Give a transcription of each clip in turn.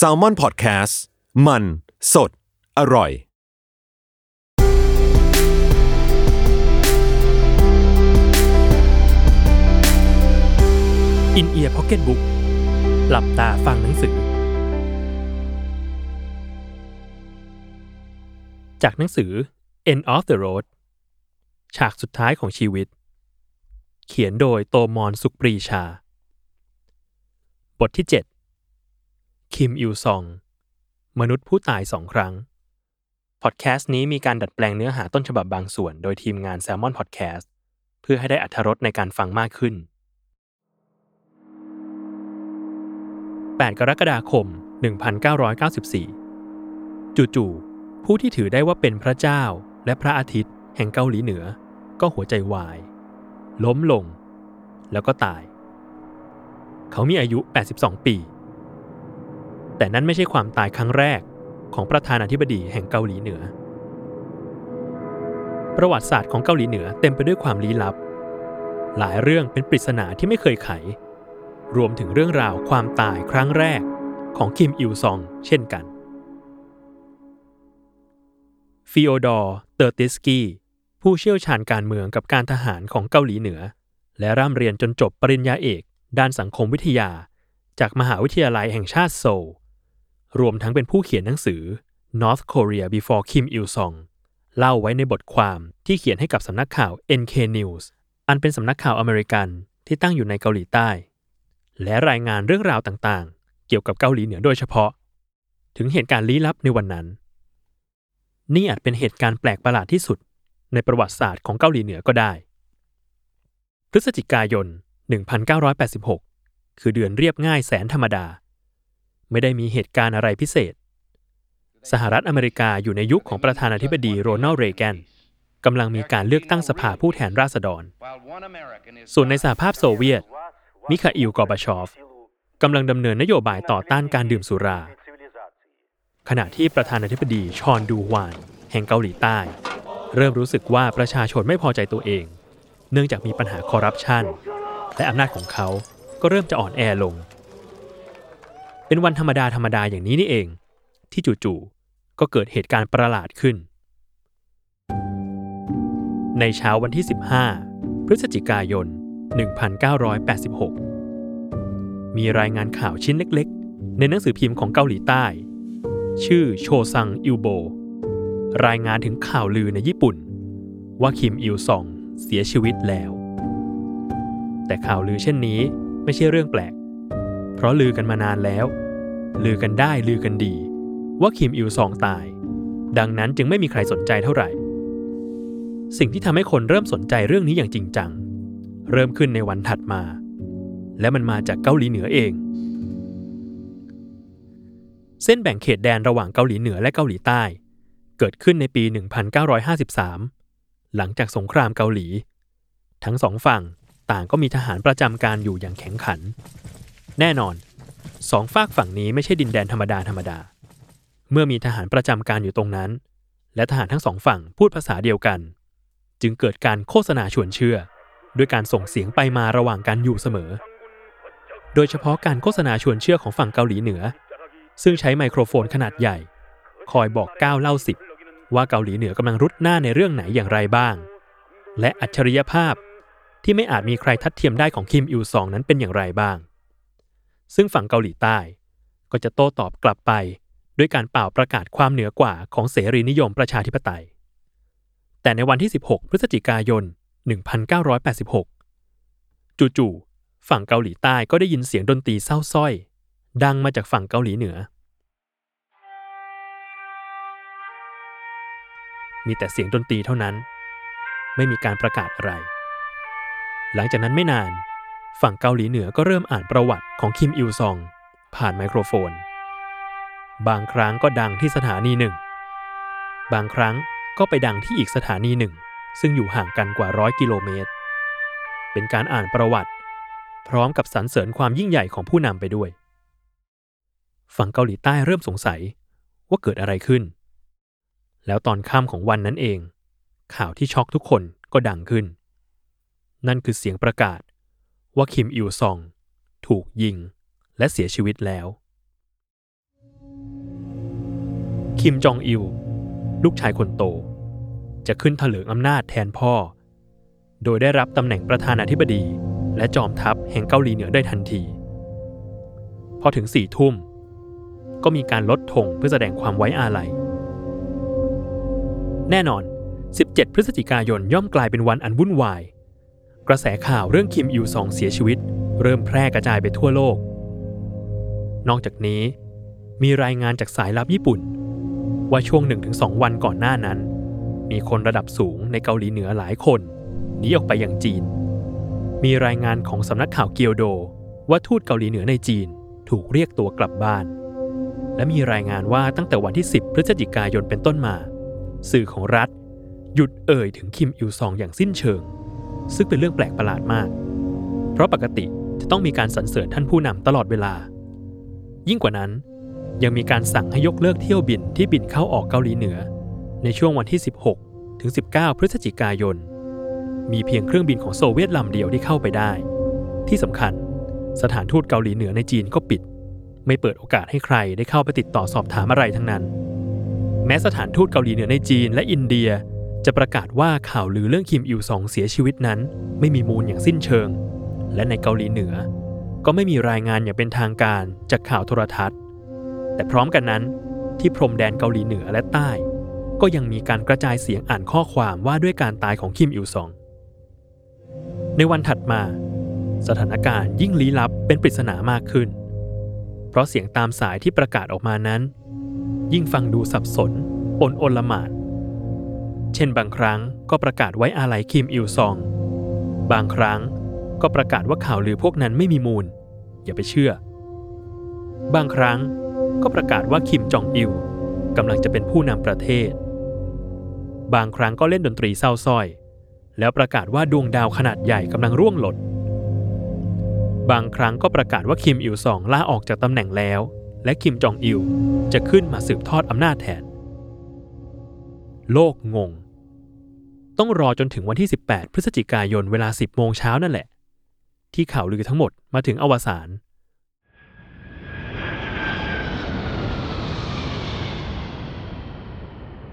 Salmon Podcast มัน สด อร่อย in-ear พ็อกเก็ตบุ๊กหลับตาฟังหนังสือ จากหนังสือ End of the Road ฉากสุดท้ายของชีวิต เขียนโดยโตมอนสุปรีชา บทที่ 7 คิมอิวซอง มนุษย์ผู้ตายสองครั้ง พอดแคสต์นี้มีการดัดแปลงเนื้อหาต้นฉบับบางส่วน โดยทีมงาน Salmon Podcast เพื่อให้ได้อัธรสในการฟังมากขึ้น 8 กรกฎาคม 1994 จู่ๆ ผู้ที่ถือได้ว่าเป็นพระเจ้าและพระอาทิตย์ แห่งเกาหลีเหนือ ก็หัวใจวาย ล้มลง แล้วก็ตาย เขามีอายุ 82 ปี แต่นั่นไม่ใช่ความตายครั้งแรกของประธานาธิบดีแห่งเกาหลีเหนือ ประวัติศาสตร์ของเกาหลีเหนือเต็มไปด้วยความลี้ลับ หลายเรื่องเป็นปริศนาที่ไม่เคยไข รวมถึงเรื่องราวความตายครั้งแรกของคิมอิลซอง เช่นกันฟิโอดอร์ เทอร์ติตสกีผู้เชี่ยวชาญการเมืองกับการทหารของเกาหลีเหนือ และร่ำเรียนจนจบปริญญาเอก ด้านสังคมวิทยา จากมหาวิทยาลัยแห่งชาติโซล รวมทั้งเป็นผู้เขียนหนังสือ North Korea Before Kim Il Sung เล่าไว้ในบทความที่เขียนให้กับสำนักข่าว NK News อันเป็นสำนักข่าวอเมริกันที่ตั้งอยู่ในเกาหลีใต้ และรายงานเรื่องราวต่างๆ เกี่ยวกับเกาหลีเหนือโดยเฉพาะ ถึงเหตุการณ์ลี้ลับในวันนั้น นี่อาจเป็นเหตุการณ์แปลกประหลาดที่สุด ในประวัติศาสตร์ของเกาหลีเหนือก็ได้ พฤศจิกายน 1986 คือเดือนเรียบง่ายแสนธรรมดา ไม่ได้มีเหตุการณ์อะไรพิเศษ สหรัฐอเมริกาอยู่ในยุคของประธานาธิบดีโรนัลด์เรแกนกำลังมีการเลือกตั้งสภาผู้แทนราษฎร ส่วนในสหภาพโซเวียต มิคาอิลกอบาชอฟกำลังดำเนินนโยบายต่อต้านการดื่มสุรา ขณะที่ประธานาธิบดีชอนดูฮวาน แห่งเกาหลีใต้ เริ่มรู้สึกว่าประชาชนไม่พอใจตัวเอง เนื่องจากมีปัญหาคอร์รัปชันและอำนาจของเขาก็เริ่มจะอ่อนแอลง เป็นวันธรรมดาธรรมดาอย่างนี้นี่เอง ที่จู่ๆก็เกิดเหตุการณ์ประหลาดขึ้น ในเช้าวันที่ 15 พฤศจิกายน 1986 มีรายงานข่าวชิ้นเล็กๆ ในหนังสือพิมพ์ของเกาหลีใต้ ชื่อโชซังอิลโบ รายงานถึงข่าวลือในญี่ปุ่น ว่าคิมอิลซองเสียชีวิตแล้ว แต่ข่าวลือเช่นนี้ไม่ใช่เรื่องแปลก เพราะลือกันมานานแล้ว ลือกันได้ลือกันดี ว่าคิมอิลซองตาย ดังนั้นจึงไม่มีใครสนใจเท่าไหร่ สิ่งที่ทำให้คนเริ่มสนใจเรื่องนี้อย่างจริงจัง เริ่มขึ้นในวันถัดมา และมันมาจากเกาหลีเหนือเอง เส้นแบ่งเขตแดนระหว่างเกาหลีเหนือและเกาหลีใต้ เกิดขึ้นในปี 1953 หลังจากสงครามเกาหลี ทั้งสองฝั่งต่างก็มีทหารประจำการอยู่อย่างแข็งขัน แน่นอนสองฝากฝั่งนี้ไม่ใช่ดินแดนธรรมดาธรรมดา เมื่อมีทหารประจำการอยู่ตรงนั้น และทหารทั้งสองฝั่งพูดภาษาเดียวกัน จึงเกิดการโฆษณาชวนเชื่อ ด้วยการส่งเสียงไปมาระหว่างกันอยู่เสมอ โดยเฉพาะการโฆษณาชวนเชื่อของฝั่งเกาหลีเหนือ ซึ่งใช้ไมโครโฟนขนาดใหญ่ คอยบอกก้าวเล่าสิบว่าเกาหลีเหนือกำลังรุดหน้าในเรื่องไหนอย่างไรบ้าง และอัจฉริยภาพที่ไม่อาจมีใครทัดเทียมได้ของคิมอิลซองนั้นเป็นอย่างไรบ้าง ซึ่งฝั่งเกาหลีใต้ ก็จะโต้ตอบกลับไป ด้วยการเป่าประกาศความเหนือกว่าของเสรีนิยมประชาธิปไตย แต่ในวันที่ 16 พฤศจิกายน 1986 จู่ๆฝั่งเกาหลีใต้ก็ได้ยินเสียงดนตรีเศร้าส้อย ดังมาจากฝั่งเกาหลีเหนือ มีแต่เสียงดนตรีเท่านั้น ไม่มีการประกาศอะไร หลังจากนั้นไม่นาน ฝั่งเกาหลีเหนือก็เริ่มอ่านประวัติของคิมอิลซอง ผ่านไมโครโฟน บางครั้งก็ดังที่สถานีหนึ่ง บางครั้งก็ไปดังที่อีกสถานีหนึ่ง ซึ่งอยู่ห่างกันกว่าร้อยกิโลเมตร เป็นการอ่านประวัติ พร้อมกับสรรเสริญความยิ่งใหญ่ของผู้นำไปด้วย ฝั่งเกาหลีใต้เริ่มสงสัยว่าเกิดอะไรขึ้น แล้วตอนค่ำของวันนั้นเอง ข่าวที่ช็อกทุกคนก็ดังขึ้น นั่นคือเสียงประกาศ ว่าคิมอิลซอง ถูกยิงและเสียชีวิตแล้ว คิมจองอิลลูกชายคนโต จะขึ้นเถลิงอำนาจแทนพ่อ โดยได้รับตำแหน่งประธานาธิบดี และจอมทัพแห่งเกาหลีเหนือได้ทันที พอถึงสี่ทุ่ม ก็มีการลดธงเพื่อแสดงความไว้อาลัย แน่นอน 17 พฤศจิกายนย่อมกลายเป็นวันอันวุ่นวาย กระแสข่าวเรื่องคิมอิลซองเสียชีวิต เริ่มแพร่กระจายไปทั่วโลก นอกจากนี้ มีรายงานจากสายลับญี่ปุ่น ว่าช่วง 1-2 วันก่อนหน้านั้น มีคนระดับสูงในเกาหลีเหนือหลายคนหนีออกไปยังจีน มีรายงานของสำนักข่าวเกียวโด ว่าทูตเกาหลีเหนือในจีนถูกเรียกตัวกลับบ้าน และมีรายงานว่าตั้งแต่วันที่ 10 พฤศจิกายนเป็นต้นมา สื่อของรัฐ หยุดเอ่ยถึงคิมอิลซองอย่างสิ้นเชิง ซึ่งเป็นเรื่องแปลกประหลาดมาก เพราะปกติจะต้องมีการสรรเสริญท่านผู้นำตลอดเวลา ยิ่งกว่านั้น ยังมีการสั่งให้ยกเลิกเที่ยวบินที่บินเข้าออกเกาหลีเหนือ ในช่วงวันที่ 16 ถึง 19 พฤศจิกายน มีเพียงเครื่องบินของโซเวียตลำเดียวที่เข้าไปได้ ที่สำคัญ สถานทูตเกาหลีเหนือในจีนก็ปิด ไม่เปิดโอกาสให้ใครได้เข้าไปติดต่อสอบถามอะไรทั้งนั้น แม้สถานทูตเกาหลีเหนือในจีนและอินเดีย จะประกาศว่าข่าวลือเรื่องคิมอิลซองเสียชีวิตนั้น ไม่มีมูลอย่างสิ้นเชิง และในเกาหลีเหนือ ก็ไม่มีรายงานอย่างเป็นทางการจากข่าวโทรทัศน์ แต่พร้อมกันนั้น ที่พรมแดนเกาหลีเหนือและใต้ ก็ยังมีการกระจายเสียงอ่านข้อความว่าด้วยการตายของคิมอิลซอง ในวันถัดมา สถานการณ์ยิ่งลี้ลับเป็นปริศนามากขึ้น เพราะเสียงตามสายที่ประกาศออกมานั้น ยิ่งฟังดูสับสนปนอนละหมาด เช่นบางครั้งก็ประกาศไว้อาลัยคิมอิลซอง บางครั้งก็ประกาศว่าข่าวลือพวกนั้นไม่มีมูล อย่าไปเชื่อ บางครั้งก็ประกาศว่าคิมจองอิลกำลังจะเป็นผู้นำประเทศ บางครั้งก็เล่นดนตรีเศร้าส้อย แล้วประกาศว่าดวงดาวขนาดใหญ่กำลังร่วงหล่นบางครั้งก็ประกาศว่าคิมอิลซองลาออกจากตำแหน่งแล้ว และคิมจองอิลจะขึ้นมาสืบทอดอำนาจแทน โลกงง ต้องรอจนถึงวันที่ 18 พฤศจิกายนเวลา 10 โมงเช้านั่นแหละ ที่ข่าวลือทั้งหมดมาถึงอวสาน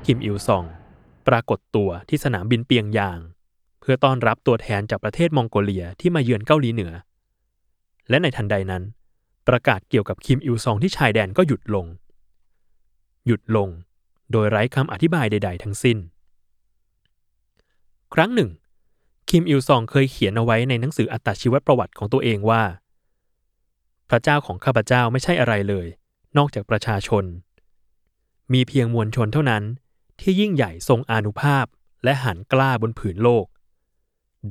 คิมอิลซอง ปรากฏตัวที่สนามบินเปียงยาง เพื่อต้อนรับตัวแทนจากประเทศมองโกเลียที่มาเยือนเกาหลีเหนือ และในทันใดนั้น ประกาศเกี่ยวกับคิมอิลซองที่ชายแดนก็หยุดลง หยุดลง โดยไร้คำอธิบายใด ๆ ทั้งสิ้น ครั้งหนึ่ง คิมอิลซองเคยเขียนเอาไว้ในหนังสืออัตชีวประวัติของตัวเองว่า พระเจ้าของข้าพเจ้าไม่ใช่อะไรเลย นอกจากประชาชน มีเพียงมวลชนเท่านั้นที่ยิ่งใหญ่ทรงอานุภาพและหันกล้าบนผืนโลก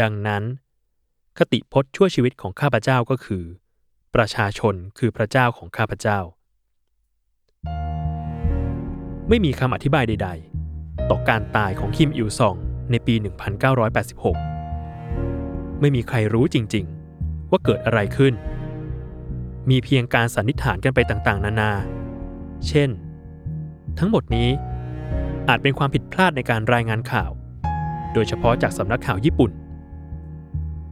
ดังนั้น คติพจน์ชั่วชีวิตของข้าพเจ้าก็คือ ประชาชนคือพระเจ้าของข้าพเจ้า ไม่มีคำอธิบายใด ๆ ต่อการตายของคิมอิลซอง ในปี 1986 ไม่มีใครรู้จริงๆ ว่าเกิดอะไรขึ้น มีเพียงการสันนิษฐานกันไปต่างๆ นานา เช่น ทั้งหมดนี้อาจเป็นความผิดพลาดในการรายงานข่าว โดยเฉพาะจากสำนักข่าวญี่ปุ่น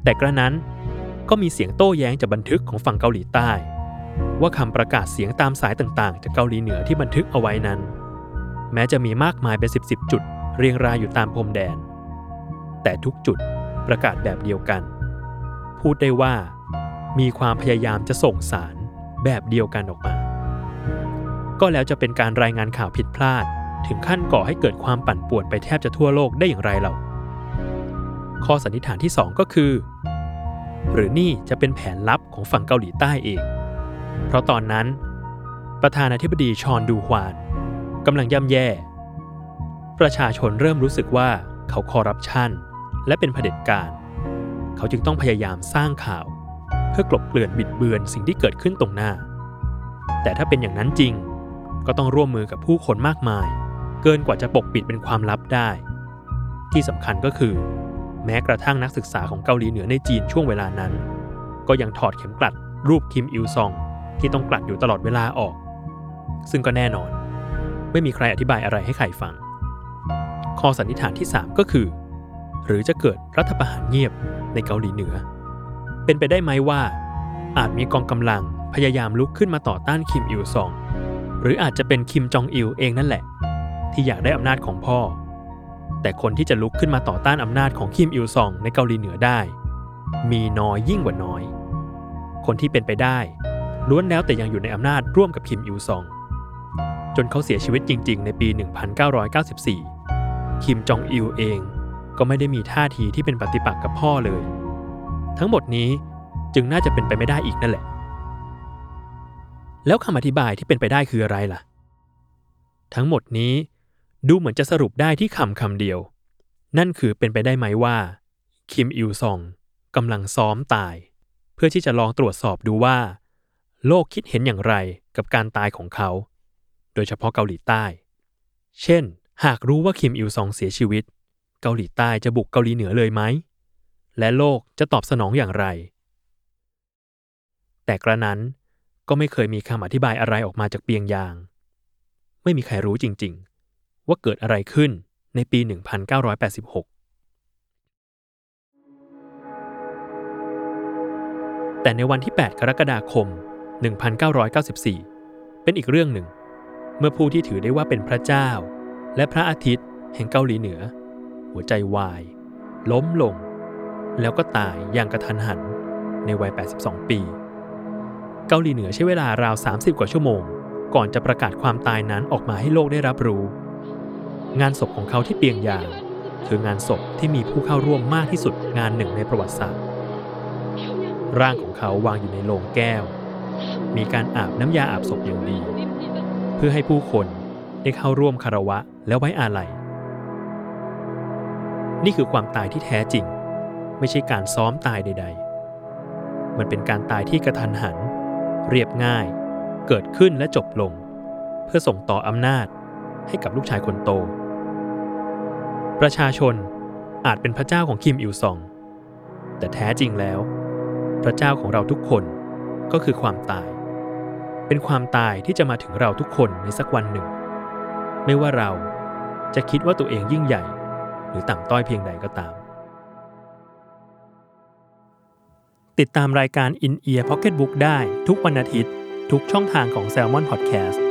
แต่กระนั้นก็มีเสียงโต้แย้งจากบันทึกของฝั่งเกาหลีใต้ ว่าคำประกาศเสียงตามสายต่างๆ จากเกาหลีเหนือที่บันทึกเอาไว้นั้น แม้จะมีมากมายเป็นสิบสจุดเรียงรายอยู่ตามพรมแดน แต่ทุกจุดประกาศแบบเดียวกัน พูดได้ว่า มีความพยายามจะส่งสารแบบเดียวกันออกมา ก็แล้วจะเป็นการรายงานข่าวผิดพลาด ถึงขั้นก่อให้เกิดความปั่นป่วนไปแทบจะทั่วโลกได้อย่างไรเราข้อสันนิษฐานที่ 2 ก็คือ หรือนี่จะเป็นแผนลับของฝั่งเกาหลีใต้เอง เพราะตอนนั้น ประธานาธิบดีชอนดูฮวานกำลังย่ำแย่ ประชาชนเริ่มรู้สึกว่าเขาคอร์รัปชัน และเป็นเผด็จการ เขาจึงต้องพยายามสร้างข่าว เพื่อกลบเกลื่อนบิดเบือนสิ่งที่เกิดขึ้นตรงหน้า แต่ถ้าเป็นอย่างนั้นจริง ก็ต้องร่วมมือกับผู้คนมากมาย เกินกว่าจะปกปิดเป็นความลับได้ ที่สำคัญก็คือ แม้กระทั่งนักศึกษาของเกาหลีเหนือในจีนช่วงเวลานั้น ก็ยังถอดเข็มกลัด รูปคิมอิลซอง ที่ต้องกลัดอยู่ตลอดเวลาออก ซึ่งก็แน่นอน ไม่มีใครอธิบายอะไรให้ใครฟัง ข้อสันนิษฐานที่ 3 ก็คือ หรือจะเกิดรัฐประหารเงียบในเกาหลีเหนือ เป็นไปได้ไหมว่า อาจมีกองกำลังพยายามลุกขึ้นมาต่อต้านคิมอิลซอง หรืออาจจะเป็นคิมจองอิลเองนั่นแหละ ที่อยากได้อำนาจของพ่อ แต่คนที่จะลุกขึ้นมาต่อต้านอำนาจของคิมอิลซองในเกาหลีเหนือได้ มีน้อยยิ่งกว่าน้อย คนที่เป็นไปได้ล้วนแล้วแต่ยังอยู่ในอำนาจร่วมกับคิมอิลซอง จนเขาเสียชีวิตจริง ๆ ในปี 1994 คิมจองอิลเอง ก็ไม่ได้มีท่าทีที่เป็นปฏิปักษ์กับพ่อเลย ทั้งหมดนี้จึงน่าจะเป็นไปไม่ได้อีกนั่นแหละ แล้วคำอธิบายที่เป็นไปได้คืออะไรล่ะ ทั้งหมดนี้ดูเหมือนจะสรุปได้ที่คำคำเดียว นั่นคือเป็นไปได้ไหมว่า คิมอิลซองกำลังซ้อมตาย เพื่อที่จะลองตรวจสอบดูว่า โลกคิดเห็นอย่างไรกับการตายของเขา โดยเฉพาะเกาหลีใต้ เช่น หากรู้ว่าคิมอิลซองเสียชีวิต เกาหลีใต้จะบุกเกาหลีเหนือเลยไหม และโลกจะตอบสนองอย่างไร แต่กระนั้นก็ไม่เคยมีคำอธิบายอะไรออกมาจากเปียงยาง ไม่มีใครรู้จริงๆ ว่าเกิดอะไรขึ้นในปี 1986 แต่ในวันที่ 8 กรกฎาคม 1994 เป็นอีกเรื่องหนึ่ง เมื่อผู้ที่ถือได้ว่าเป็นพระเจ้า และพระอาทิตย์แห่งเกาหลีเหนือ หัวใจวาย ล้มลง แล้วก็ตายอย่างกระทันหันในวัย 82 ปี เกาหลีเหนือใช้เวลาราว 30 กว่าชั่วโมง ก่อนจะประกาศความตายนั้นออกมาให้โลกได้รับรู้ งานศพของเขาที่เปียงยางคืองานศพที่มีผู้เข้าร่วมมากที่สุดงานหนึ่งในประวัติศาสตร์ ร่างของเขาวางอยู่ในโลงแก้ว มีการอาบน้ำยาอาบศพอย่างดี เพื่อให้ผู้คนได้เข้าร่วมคารวะและไว้อาลัย นี่คือความตายที่แท้จริง ไม่ใช่การซ้อมตายใด ๆ มันเป็นการตายที่กระทันหัน เรียบง่าย เกิดขึ้นและจบลง เพื่อส่งต่ออำนาจให้กับลูกชายคนโต ประชาชนอาจเป็นพระเจ้าของคิมอิลซอง แต่แท้จริงแล้ว พระเจ้าของเราทุกคนก็คือความตาย เป็นความตายที่จะมาถึงเราทุกคนในสักวันหนึ่ง ไม่ว่าเราจะคิดว่าตัวเองยิ่งใหญ่ หรือต่ำต้อยเพียงใดก็ตาม ติดตามรายการ In Ear Pocket Book ได้ทุกวันอาทิตย์ ทุกช่องทางของ Salmon Podcast